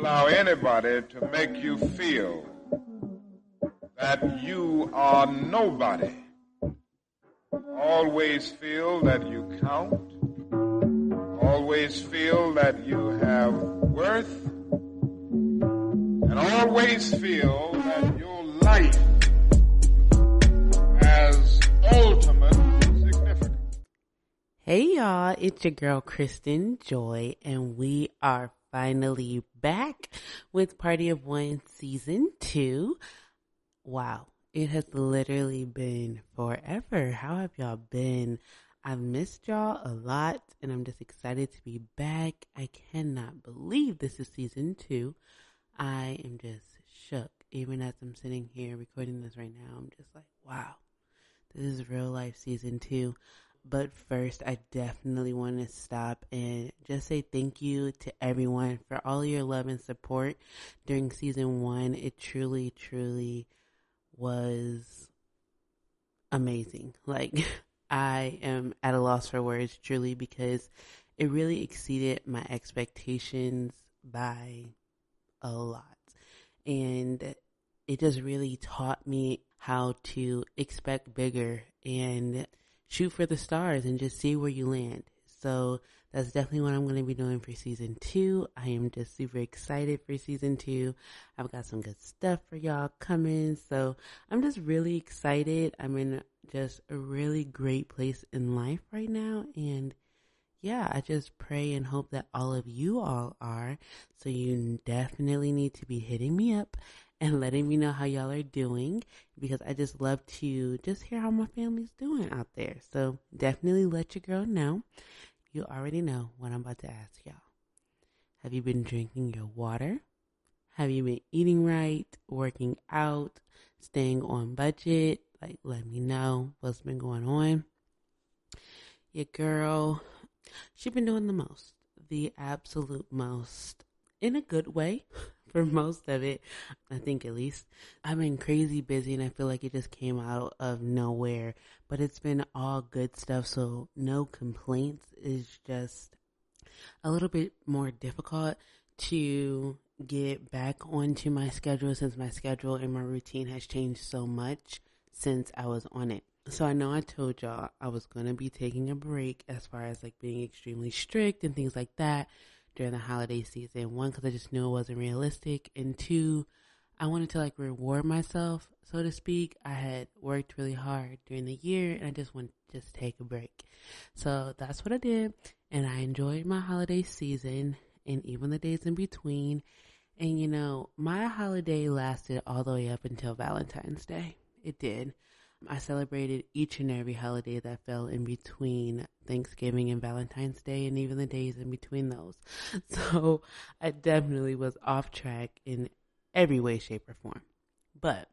allow anybody to make you feel that you are nobody. Always feel that you count. Always feel that you have worth. And always feel that your life has ultimate significance. Hey y'all, it's your girl Kristen Joy, and we are finally back with Party of One Season 2. Wow, it has literally been forever. How have y'all been? I've missed y'all a lot, and I'm just excited to be back. I cannot believe this is Season 2. I am just shook. Even as I'm sitting here recording this right now, I'm just like, wow, this is real life Season 2. But first, I definitely want to stop and just say thank you to everyone for all your love and support during season one. It truly, truly was amazing. Like, I am at a loss for words, truly, because it really exceeded my expectations by a lot. And it just really taught me how to expect bigger and shoot for the stars and just see where you land. So that's definitely what I'm going to be doing for season two. I am just super excited for season two. I've got some good stuff for y'all coming. So I'm just really excited. I'm in just a really great place in life right now. And yeah, I just pray and hope that all of you all are. So you definitely need to be hitting me up and letting me know how y'all are doing because I just love to just hear how my family's doing out there. So definitely let your girl know. You already know what I'm about to ask y'all. Have you been drinking your water? Have you been eating right, working out, staying on budget? Like, let me know what's been going on. Your girl, she been doing the most, the absolute most, in a good way. for most of it. I think at least I've been crazy busy and I feel like it just came out of nowhere, but it's been all good stuff. So no complaints is just a little bit more difficult to get back onto my schedule since my schedule and my routine has changed so much since I was on it. So I know I told y'all I was going to be taking a break as far as like being extremely strict and things like that during the holiday season. One, because I just knew it wasn't realistic, and two, I wanted to like reward myself, so to speak. I had worked really hard during the year, and I just wanted to just take a break. So that's what I did, and I enjoyed my holiday season and even the days in between. And you know, my holiday lasted all the way up until Valentine's Day. It did. I celebrated each and every holiday that fell in between Thanksgiving and Valentine's Day and even the days in between those. So I definitely was off track in every way, shape, or form. But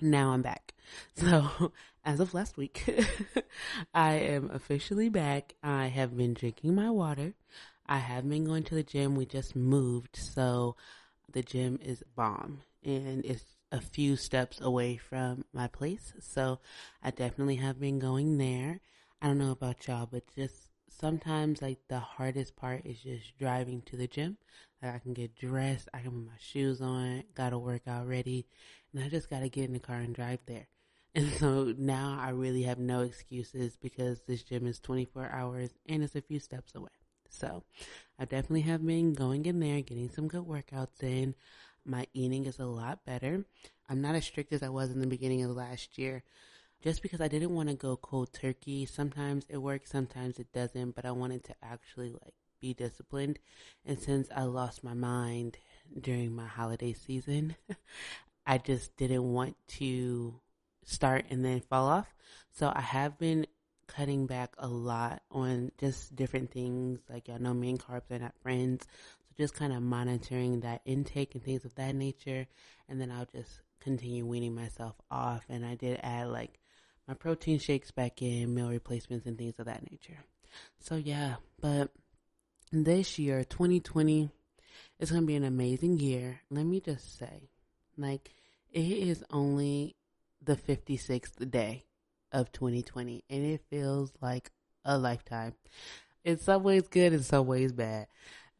now I'm back. So as of last week, I am officially back. I have been drinking my water. I have been going to the gym. We just moved. So the gym is bomb and it's a few steps away from my place. So I definitely have been going there. I don't know about y'all, but just sometimes like the hardest part is just driving to the gym. Like I can get dressed, I can put my shoes on, gotta work out ready, and I just gotta get in the car and drive there. And so now I really have no excuses because this gym is 24 hours and it's a few steps away. So I definitely have been going in there, getting some good workouts in my eating is a lot better. I'm not as strict as I was in the beginning of last year just because I didn't want to go cold turkey. Sometimes it works, sometimes it doesn't, but I wanted to actually like be disciplined. And since I lost my mind during my holiday season, I just didn't want to start and then fall off. So I have been cutting back a lot on just different things. Like y'all know and carbs are not friends So just kind of monitoring that intake and things of that nature. And then I'll just continue weaning myself off. And I did add like my protein shakes back in, meal replacements, and things of that nature. So yeah, but this year, 2020, is going to be an amazing year. Let me just say, like, it is only the 56th day of 2020, and it feels like a lifetime. In some ways good, in some ways bad.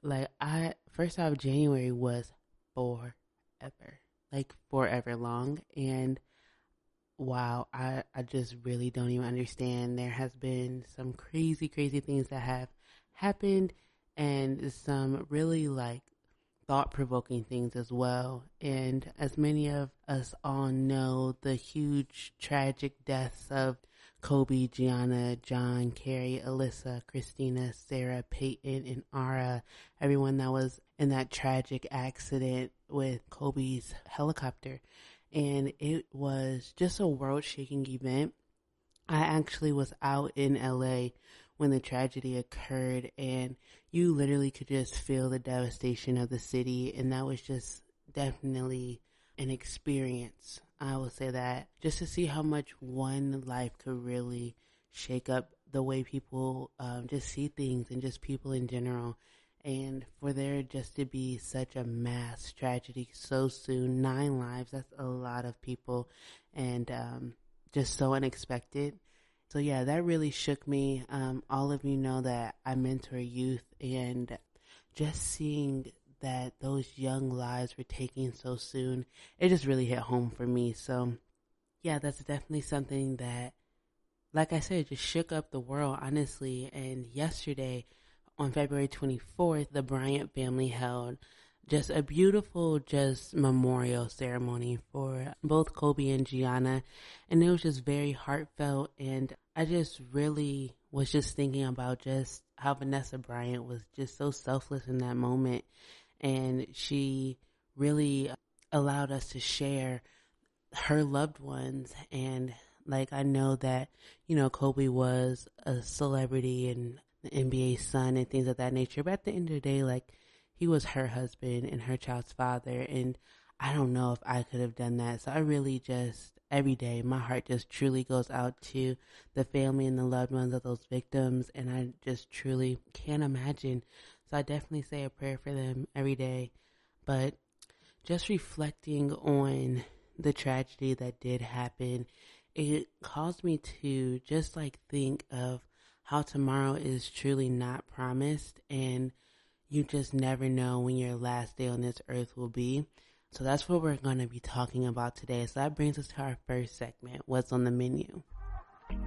Like I first off, January was forever, like forever long. And wow, I, I just really don't even understand. There has been some crazy, crazy things that have happened and some really like thought provoking things as well. And as many of us all know, the huge tragic deaths of Kobe, Gianna, John, Keri, Alyssa, Christina, Sarah, Payton, and Ara, everyone that was in that tragic accident with Kobe's helicopter. And it was just a world shaking event. I actually was out in LA when the tragedy occurred and you literally could just feel the devastation of the city and that was just definitely an experience. I will say that just to see how much one life could really shake up the way people um, just see things and just people in general. And for there just to be such a mass tragedy so soon, nine lives, that's a lot of people and um, just so unexpected. So yeah, that really shook me. Um, all of you know that I mentor youth and just seeing that those young lives were taken so soon, it just really hit home for me. So yeah, that's definitely something that, like I said, just shook up the world, honestly. And yesterday on February 24th, the Bryant family held just a beautiful just memorial ceremony for both Kobe and Gianna. And it was just very heartfelt. And I just really was just thinking about just how Vanessa Bryant was just so selfless in that moment. And she really allowed us to share her loved ones. And like, I know that, you know, Kobe was a celebrity and the NBA son and things of that nature. But at the end of the day, like, he was her husband and her child's father. And I don't know if I could have done that. So I really just, every day, my heart just truly goes out to the family and the loved ones of those victims. And I just truly can't imagine. So I definitely say a prayer for them every day. But just reflecting on the tragedy that did happen, it caused me to just like think of how tomorrow is truly not promised and you just never know when your last day on this earth will be. So that's what we're going to be talking about today. So that brings us to our first segment, What's on the Menu.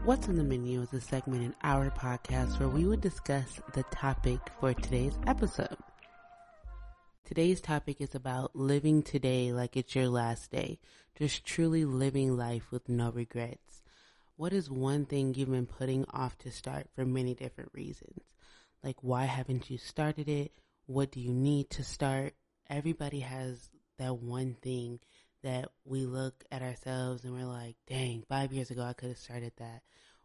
What's on the Menu is a segment in our podcast where we would discuss the topic for today's episode. Today's topic is about living today like it's your last day, just truly living life with no regrets. What is one thing you've been putting off to start for many different reasons? Like, why haven't you started it? What do you need to start? Everybody has that one thing that we look at ourselves and we're like, dang, five years ago I could have started that.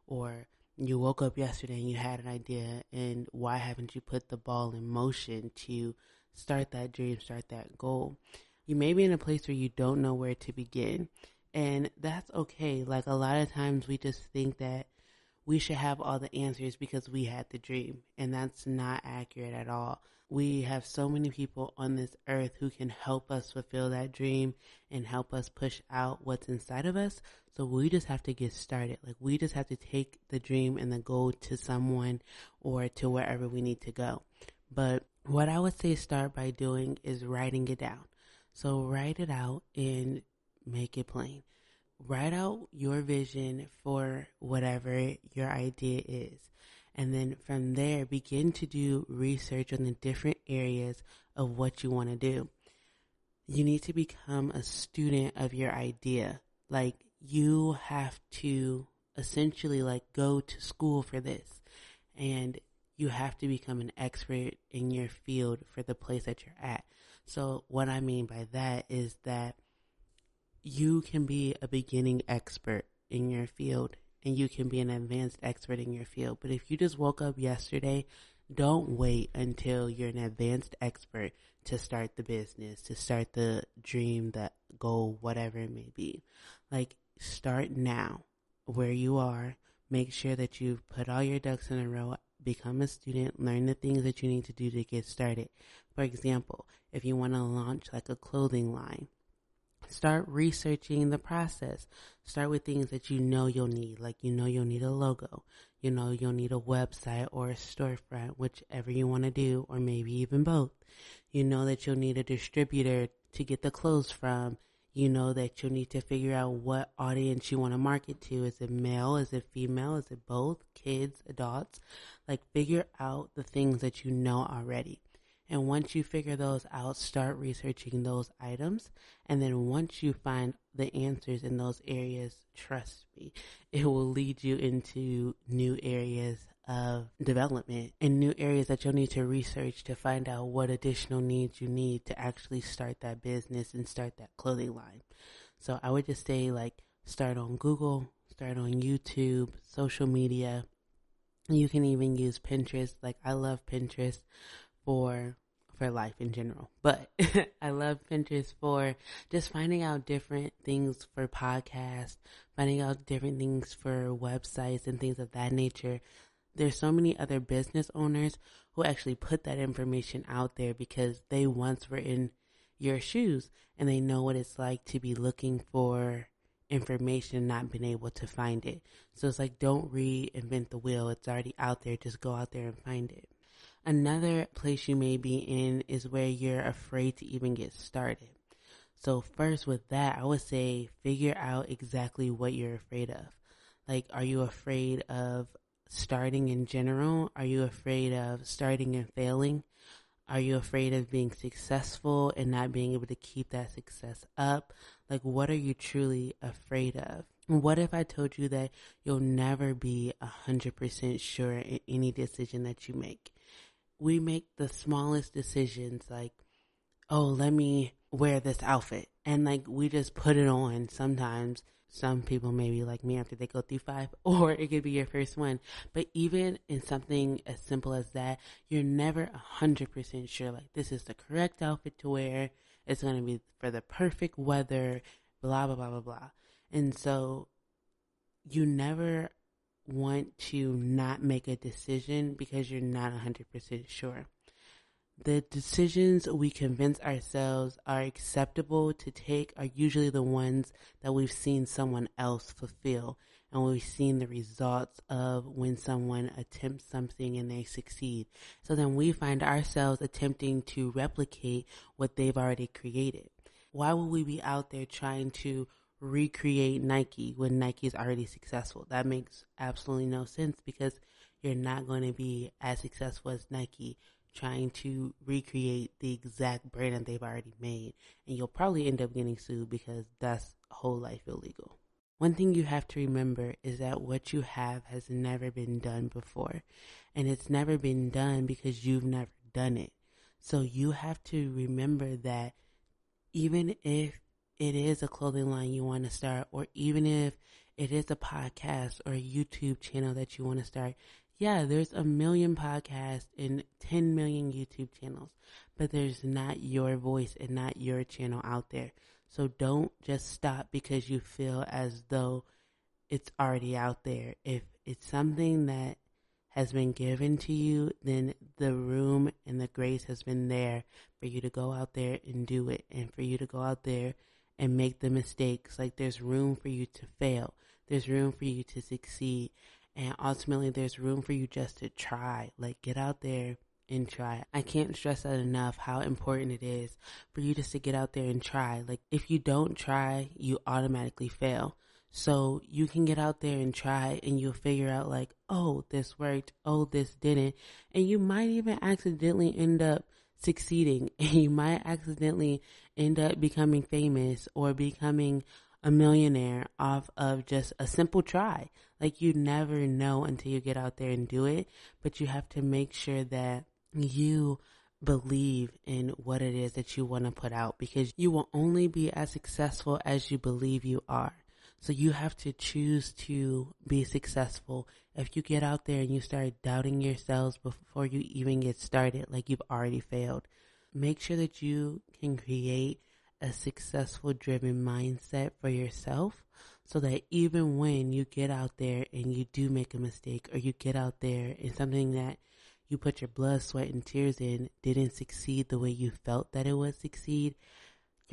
Or you woke up yesterday and you had an idea and why haven't you put the ball in motion to start that dream, start that goal? You may be in a place where you don't know where to begin. And that's okay. Like a lot of times we just think that we should have all the answers because we had the dream. And that's not accurate at all. We have so many people on this earth who can help us fulfill that dream and help us push out what's inside of us. So we just have to get started. Like we just have to take the dream and the goal to someone or to wherever we need to go. But what I would say start by doing is writing it down. So write it out and make it plain write out your vision for whatever your idea is. And then from there, begin to do research on the different areas of what you want to do. You need to become a student of your idea. Like you have to essentially like go to school for this and you have to become an expert in your field for the place that you're at. So what I mean by that is that you can be a beginning expert in your field and you can be an advanced expert in your field. But if you just woke up yesterday, don't wait until you're an advanced expert to start the business, to start the dream, the goal, whatever it may be. Like, start now where you are. Make sure that you've put all your ducks in a row. Become a student, learn the things that you need to do to get started. For example, if you want to launch like a clothing line, Start researching the process. Start with things that you know you'll need, like you know you'll need a logo, you know you'll need a website or a storefront, whichever you want to do, or maybe even both. You know that you'll need a distributor to get the clothes from. You know that you'll need to figure out what audience you want to market to. Is it male? Is it female? Is it both? Kids, adults? Like figure out the things that you know already. And once you figure those out, start researching those items. And then once you find the answers in those areas, trust me, it will lead you into new areas of development and new areas that you'll need to research to find out what additional needs you need to actually start that business and start that clothing line. So I would just say like start on Google, start on YouTube, social media. You can even use Pinterest. Like I love Pinterest for for life in general. But I love Pinterest for just finding out different things for podcasts, finding out different things for websites and things of that nature. There's so many other business owners who actually put that information out there because they once were in your shoes and they know what it's like to be looking for information and not being able to find it. So it's like don't reinvent the wheel. It's already out there. Just go out there and find it. Another place you may be in is where you're afraid to even get started. So first with that, I would say figure out exactly what you're afraid of. Like, are you afraid of starting in general? Are you afraid of starting and failing? Are you afraid of being successful and not being able to keep that success up? Like, what are you truly afraid of? What if I told you that you'll never be a hundred percent sure in any decision that you make? We make the smallest decisions like, oh, let me wear this outfit. And like we just put it on sometimes. Some people may be like me after they go through five, or it could be your first one. But even in something as simple as that, you're never a hundred percent sure like this is the correct outfit to wear. It's going to be for the perfect weather, blah, blah, blah, blah, blah. And so you never want to not make a decision because you're not 100% sure. The decisions we convince ourselves are acceptable to take are usually the ones that we've seen someone else fulfill and we've seen the results of when someone attempts something and they succeed. So then we find ourselves attempting to replicate what they've already created. Why would we be out there trying to recreate Nike when Nike is already successful. That makes absolutely no sense because you're not going to be as successful as Nike trying to recreate the exact brand that they've already made. And you'll probably end up getting sued because that's whole life illegal. One thing you have to remember is that what you have has never been done before. And it's never been done because you've never done it. So you have to remember that even if it is a clothing line you want to start, or even if it is a podcast or a YouTube channel that you want to start, yeah, there's a million podcasts and 10 million YouTube channels, but there's not your voice and not your channel out there. So don't just stop because you feel as though it's already out there. If it's something that has been given to you, then the room and the grace has been there for you to go out there and do it and for you to go out there and make the mistakes. Like there's room for you to fail. There's room for you to succeed. And ultimately there's room for you just to try. Like get out there and try. I can't stress that enough how important it is for you just to get out there and try. Like if you don't try, you automatically fail. So you can get out there and try and you'll figure out like, oh, this worked. Oh, this didn't. And you might even accidentally end up succeeding and you might accidentally end up becoming famous or becoming a millionaire off of just a simple try. Like you never know until you get out there and do it, but you have to make sure that you believe in what it is that you want to put out because you will only be as successful as you believe you are. So you have to choose to be successful. If you get out there and you start doubting yourselves before you even get started, like you've already failed, make sure that you can create a successful driven mindset for yourself so that even when you get out there and you do make a mistake or you get out there and something that you put your blood, sweat, and tears in didn't succeed the way you felt that it would succeed,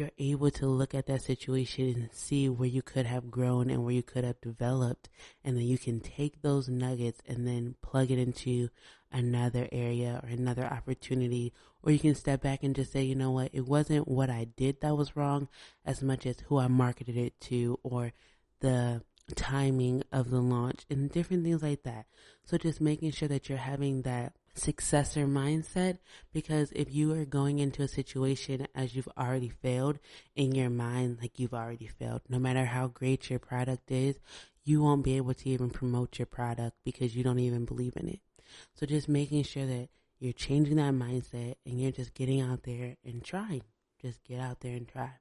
you're able to look at that situation and see where you could have grown and where you could have developed. And then you can take those nuggets and then plug it into another area or another opportunity. Or you can step back and just say, you know what, it wasn't what I did that was wrong as much as who I marketed it to or the timing of the launch and different things like that. So just making sure that you're having that successor mindset because if you are going into a situation as you've already failed in your mind, like you've already failed, no matter how great your product is, you won't be able to even promote your product because you don't even believe in it. So just making sure that you're changing that mindset and you're just getting out there and trying. Just get out there and try.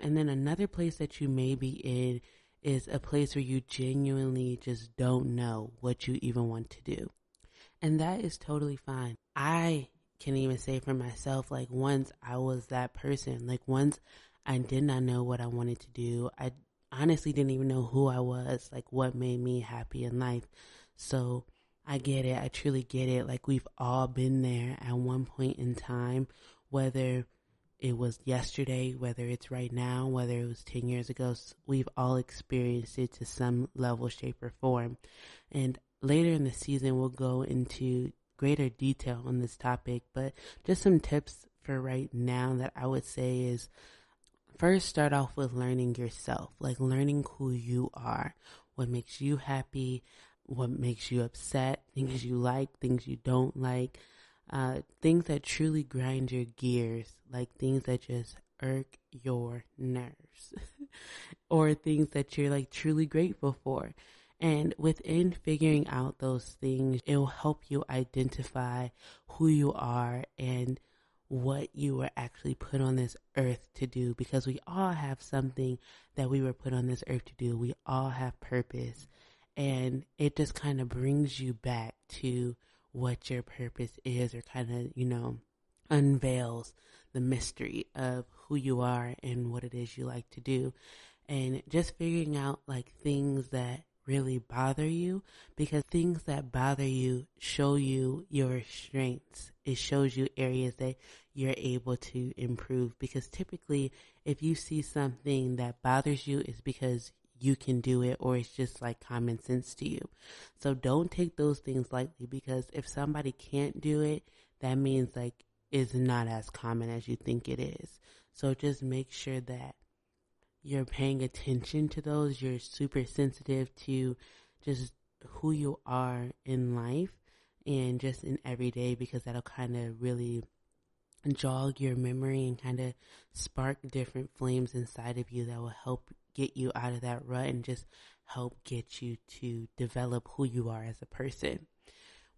And then another place that you may be in is a place where you genuinely just don't know what you even want to do. And that is totally fine. I can even say for myself, like once I was that person, like once I did not know what I wanted to do. I honestly didn't even know who I was, like what made me happy in life. So I get it. I truly get it. Like we've all been there at one point in time, whether it was yesterday, whether it's right now, whether it was 10 years ago, we've all experienced it to some level, shape, or form. And later in the season, we'll go into greater detail on this topic, but just some tips for right now that I would say is first start off with learning yourself, like learning who you are, what makes you happy, what makes you upset, things you like, things you don't like, uh, things that truly grind your gears, like things that just irk your nerves, or things that you're like truly grateful for. And within figuring out those things, it will help you identify who you are and what you were actually put on this earth to do because we all have something that we were put on this earth to do. We all have purpose. And it just kind of brings you back to what your purpose is or kind of, you know, unveils the mystery of who you are and what it is you like to do. And just figuring out like things that really bother you because things that bother you show you your strengths. It shows you areas that you're able to improve because typically if you see something that bothers you is because you can do it or it's just like common sense to you. So don't take those things lightly because if somebody can't do it, that means like it's not as common as you think it is. So just make sure that you're paying attention to those, you're super sensitive to just who you are in life and just in everyday because that'll kind of really jog your memory and kind of spark different flames inside of you that will help get you out of that rut and just help get you to develop who you are as a person.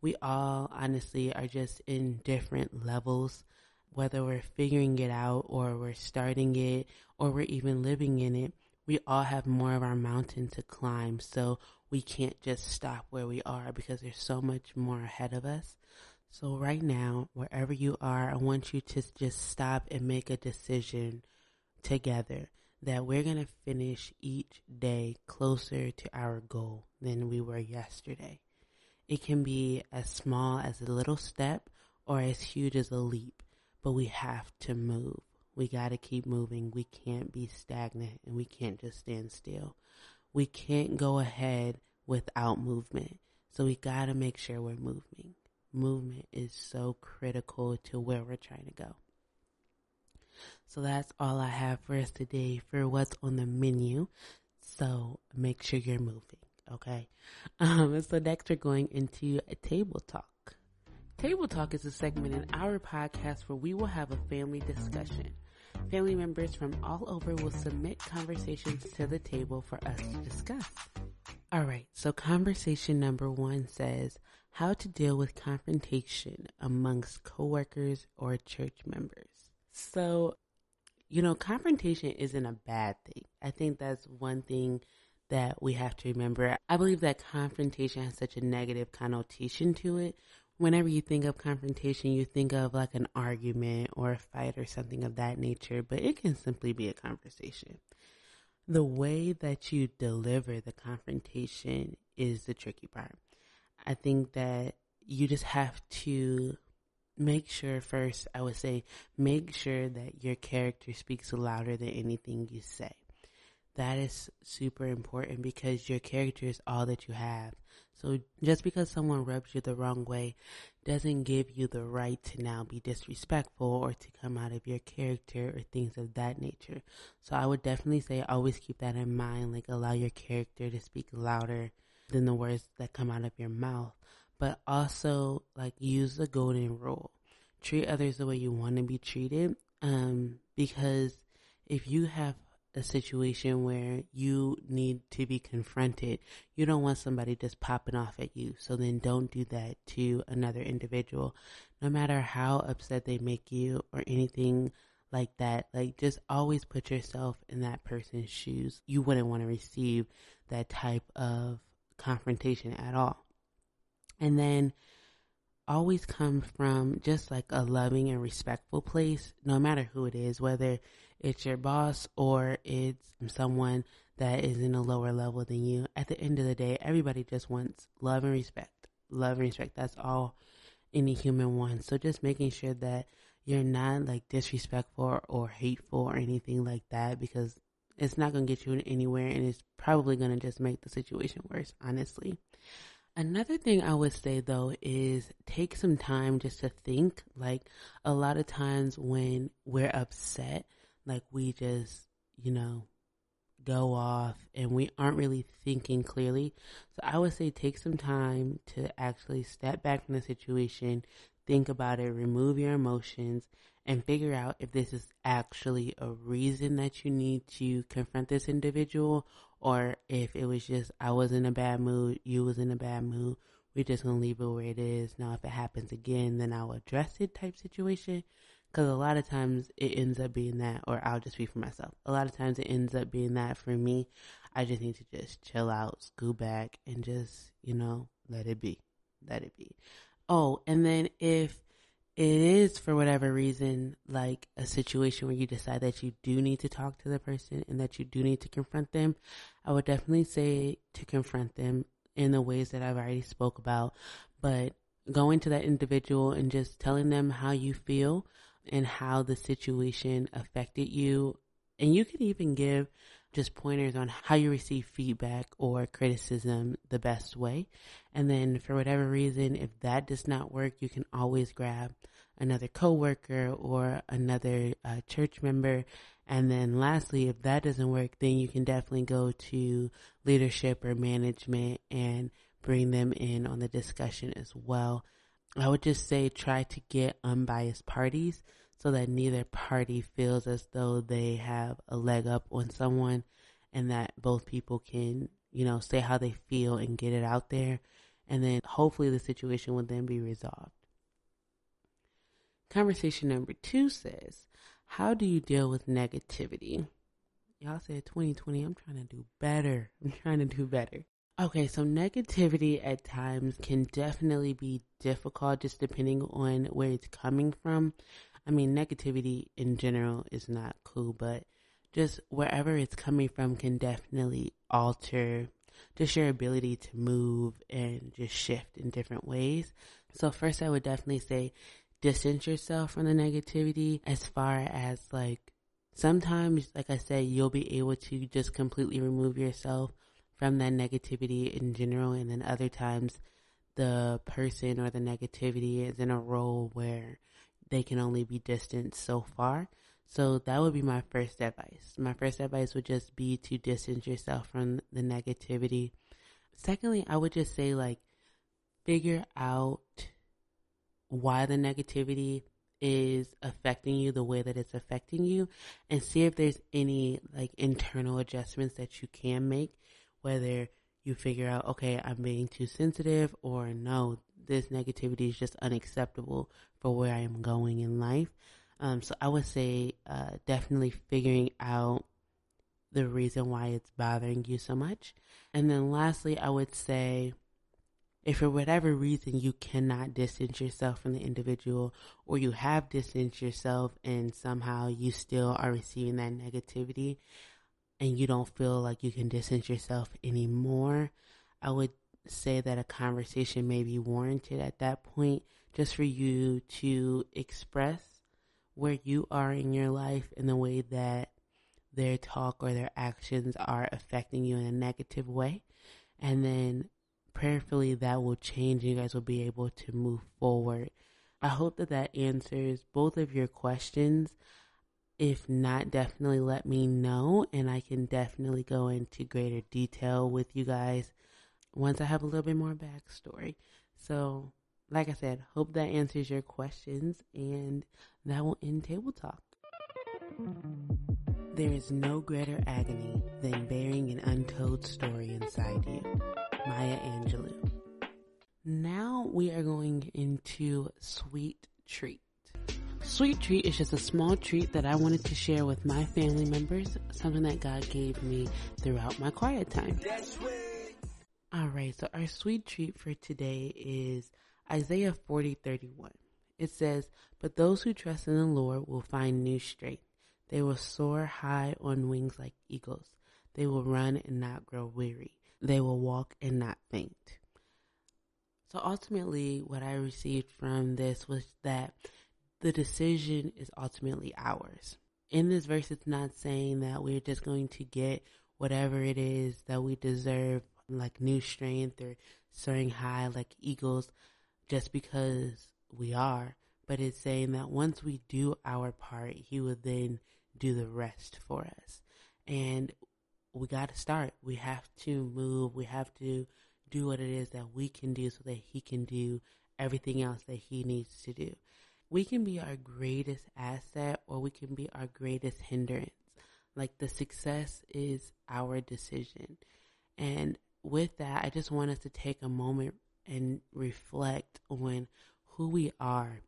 We all honestly are just in different levels whether we're figuring it out or we're starting it or we're even living in it, we all have more of our mountain to climb. So we can't just stop where we are because there's so much more ahead of us. So right now, wherever you are, I want you to just stop and make a decision together that we're going to finish each day closer to our goal than we were yesterday. It can be as small as a little step or as huge as a leap but we have to move. We got to keep moving. We can't be stagnant and we can't just stand still. We can't go ahead without movement. So we got to make sure we're moving. Movement is so critical to where we're trying to go. So that's all I have for us today for what's on the menu. So make sure you're moving. Okay. Um, so next we're going into a table talk. Table Talk is a segment in our podcast where we will have a family discussion. Family members from all over will submit conversations to the table for us to discuss. All right, so conversation number one says how to deal with confrontation amongst coworkers or church members. So, you know, confrontation isn't a bad thing. I think that's one thing that we have to remember. I believe that confrontation has such a negative connotation to it whenever you think of confrontation, you think of like an argument or a fight or something of that nature, but it can simply be a conversation. The way that you deliver the confrontation is the tricky part. I think that you just have to make sure first, I would say, make sure that your character speaks louder than anything you say. That is super important because your character is all that you have. So just because someone rubs you the wrong way doesn't give you the right to now be disrespectful or to come out of your character or things of that nature. So I would definitely say always keep that in mind, like allow your character to speak louder than the words that come out of your mouth. But also like use the golden rule. Treat others the way you want to be treated. Um, because if you have a situation where you need to be confronted. You don't want somebody just popping off at you. So then don't do that to another individual, no matter how upset they make you or anything like that. Like just always put yourself in that person's shoes. You wouldn't want to receive that type of confrontation at all. And then always come from just like a loving and respectful place, no matter who it is, whether it's your boss or it's someone that is in a lower level than you. At the end of the day, everybody just wants love and respect. Love and respect. That's all any human wants. So just making sure that you're not like disrespectful or hateful or anything like that because it's not going to get you anywhere and it's probably going to just make the situation worse, honestly. Another thing I would say though is take some time just to think. Like a lot of times when we're upset, like we just, you know, go off and we aren't really thinking clearly. So I would say take some time to actually step back from the situation, think about it, remove your emotions, and figure out if this is actually a reason that you need to confront this individual or if it was just I was in a bad mood, you was in a bad mood. We're just gonna leave it where it is. Now if it happens again, then I'll address it type situation. Because a lot of times it ends up being that, or I'll just be for myself. A lot of times it ends up being that for me. I just need to just chill out, scoot back, and just, you know, let it be. Let it be. Oh, and then if it is for whatever reason, like a situation where you decide that you do need to talk to the person and that you do need to confront them, I would definitely say to confront them in the ways that I've already spoke about, but going to that individual and just telling them how you feel and how the situation affected you. And you can even give just pointers on how you receive feedback or criticism the best way. And then for whatever reason, if that does not work, you can always grab another coworker or another uh, church member. And then lastly, if that doesn't work, then you can definitely go to leadership or management and bring them in on the discussion as well. I would just say try to get unbiased parties so that neither party feels as though they have a leg up on someone and that both people can, you know, say how they feel and get it out there. And then hopefully the situation will then be resolved. Conversation number two says, How do you deal with negativity? Y'all said 2020. I'm trying to do better. I'm trying to do better. Okay, so negativity at times can definitely be difficult just depending on where it's coming from. I mean, negativity in general is not cool, but just wherever it's coming from can definitely alter just your ability to move and just shift in different ways. So first I would definitely say distance yourself from the negativity as far as like sometimes, like I said, you'll be able to just completely remove yourself from that negativity in general. And then other times the person or the negativity is in a role where they can only be distant so far. So that would be my first advice. My first advice would just be to distance yourself from the negativity. Secondly, I would just say like figure out why the negativity is affecting you the way that it's affecting you and see if there's any like internal adjustments that you can make whether you figure out, okay, I'm being too sensitive, or no, this negativity is just unacceptable for where I am going in life. Um, so I would say uh, definitely figuring out the reason why it's bothering you so much. And then lastly, I would say if for whatever reason you cannot distance yourself from the individual or you have distanced yourself and somehow you still are receiving that negativity, and you don't feel like you can distance yourself anymore, I would say that a conversation may be warranted at that point just for you to express where you are in your life in the way that their talk or their actions are affecting you in a negative way. And then prayerfully that will change. You guys will be able to move forward. I hope that that answers both of your questions. If not, definitely let me know and I can definitely go into greater detail with you guys once I have a little bit more backstory. So, like I said, hope that answers your questions and that will end table talk. There is no greater agony than bearing an untold story inside you. Maya Angelou. Now we are going into sweet treat. Sweet treat is just a small treat that I wanted to share with my family members, something that God gave me throughout my quiet time. Alright, so our sweet treat for today is Isaiah 40 31. It says, But those who trust in the Lord will find new strength. They will soar high on wings like eagles. They will run and not grow weary. They will walk and not faint. So ultimately, what I received from this was that the decision is ultimately ours. In this verse, it's not saying that we're just going to get whatever it is that we deserve, like new strength or soaring high like eagles, just because we are. But it's saying that once we do our part, He will then do the rest for us. And we got to start. We have to move. We have to do what it is that we can do so that he can do everything else that he needs to do. We can be our greatest asset or we can be our greatest hindrance. Like the success is our decision. And with that, I just want us to take a moment and reflect on who we are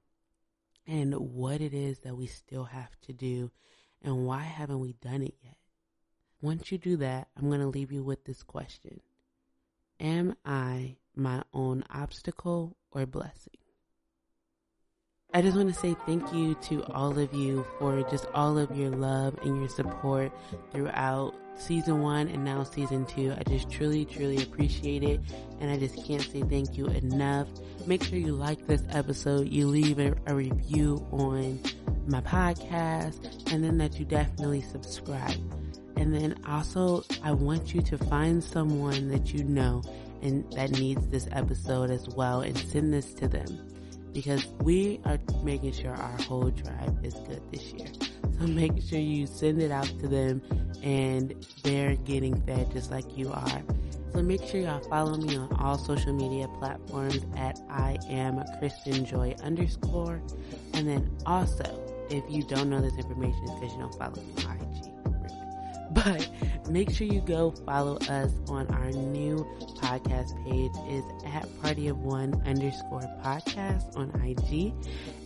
and what it is that we still have to do and why haven't we done it yet? Once you do that, I'm going to leave you with this question. Am I my own obstacle or blessing? I just want to say thank you to all of you for just all of your love and your support throughout season one and now season two. I just truly, truly appreciate it. And I just can't say thank you enough. Make sure you like this episode, you leave a, a review on my podcast, and then that you definitely subscribe. And then also, I want you to find someone that you know and that needs this episode as well and send this to them because we are making sure our whole tribe is good this year. So make sure you send it out to them and they're getting fed just like you are. So make sure y'all follow me on all social media platforms at I am Kristen Joy underscore. And then also, if you don't know this information, it's because you don't follow me on IG. But make sure you go follow us on our new podcast page is at party of one underscore podcast on IG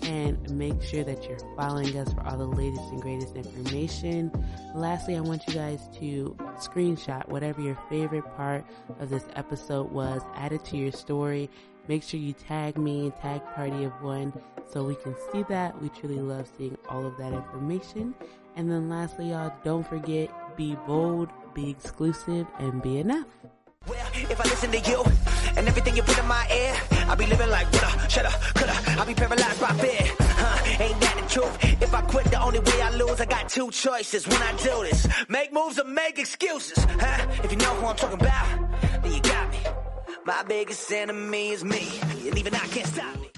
and make sure that you're following us for all the latest and greatest information. Lastly, I want you guys to screenshot whatever your favorite part of this episode was, add it to your story. Make sure you tag me, tag Party of One, so we can see that. We truly love seeing all of that information. And then lastly, y'all, don't forget be bold, be exclusive, and be enough. Well, if I listen to you and everything you put in my ear, I'll be living like woulda, shoulda, coulda. I'll be paralyzed by fear. Huh, ain't that the truth? If I quit, the only way I lose, I got two choices when I do this. Make moves or make excuses. Huh? If you know who I'm talking about, then you got me. My biggest enemy is me, and even I can't stop me.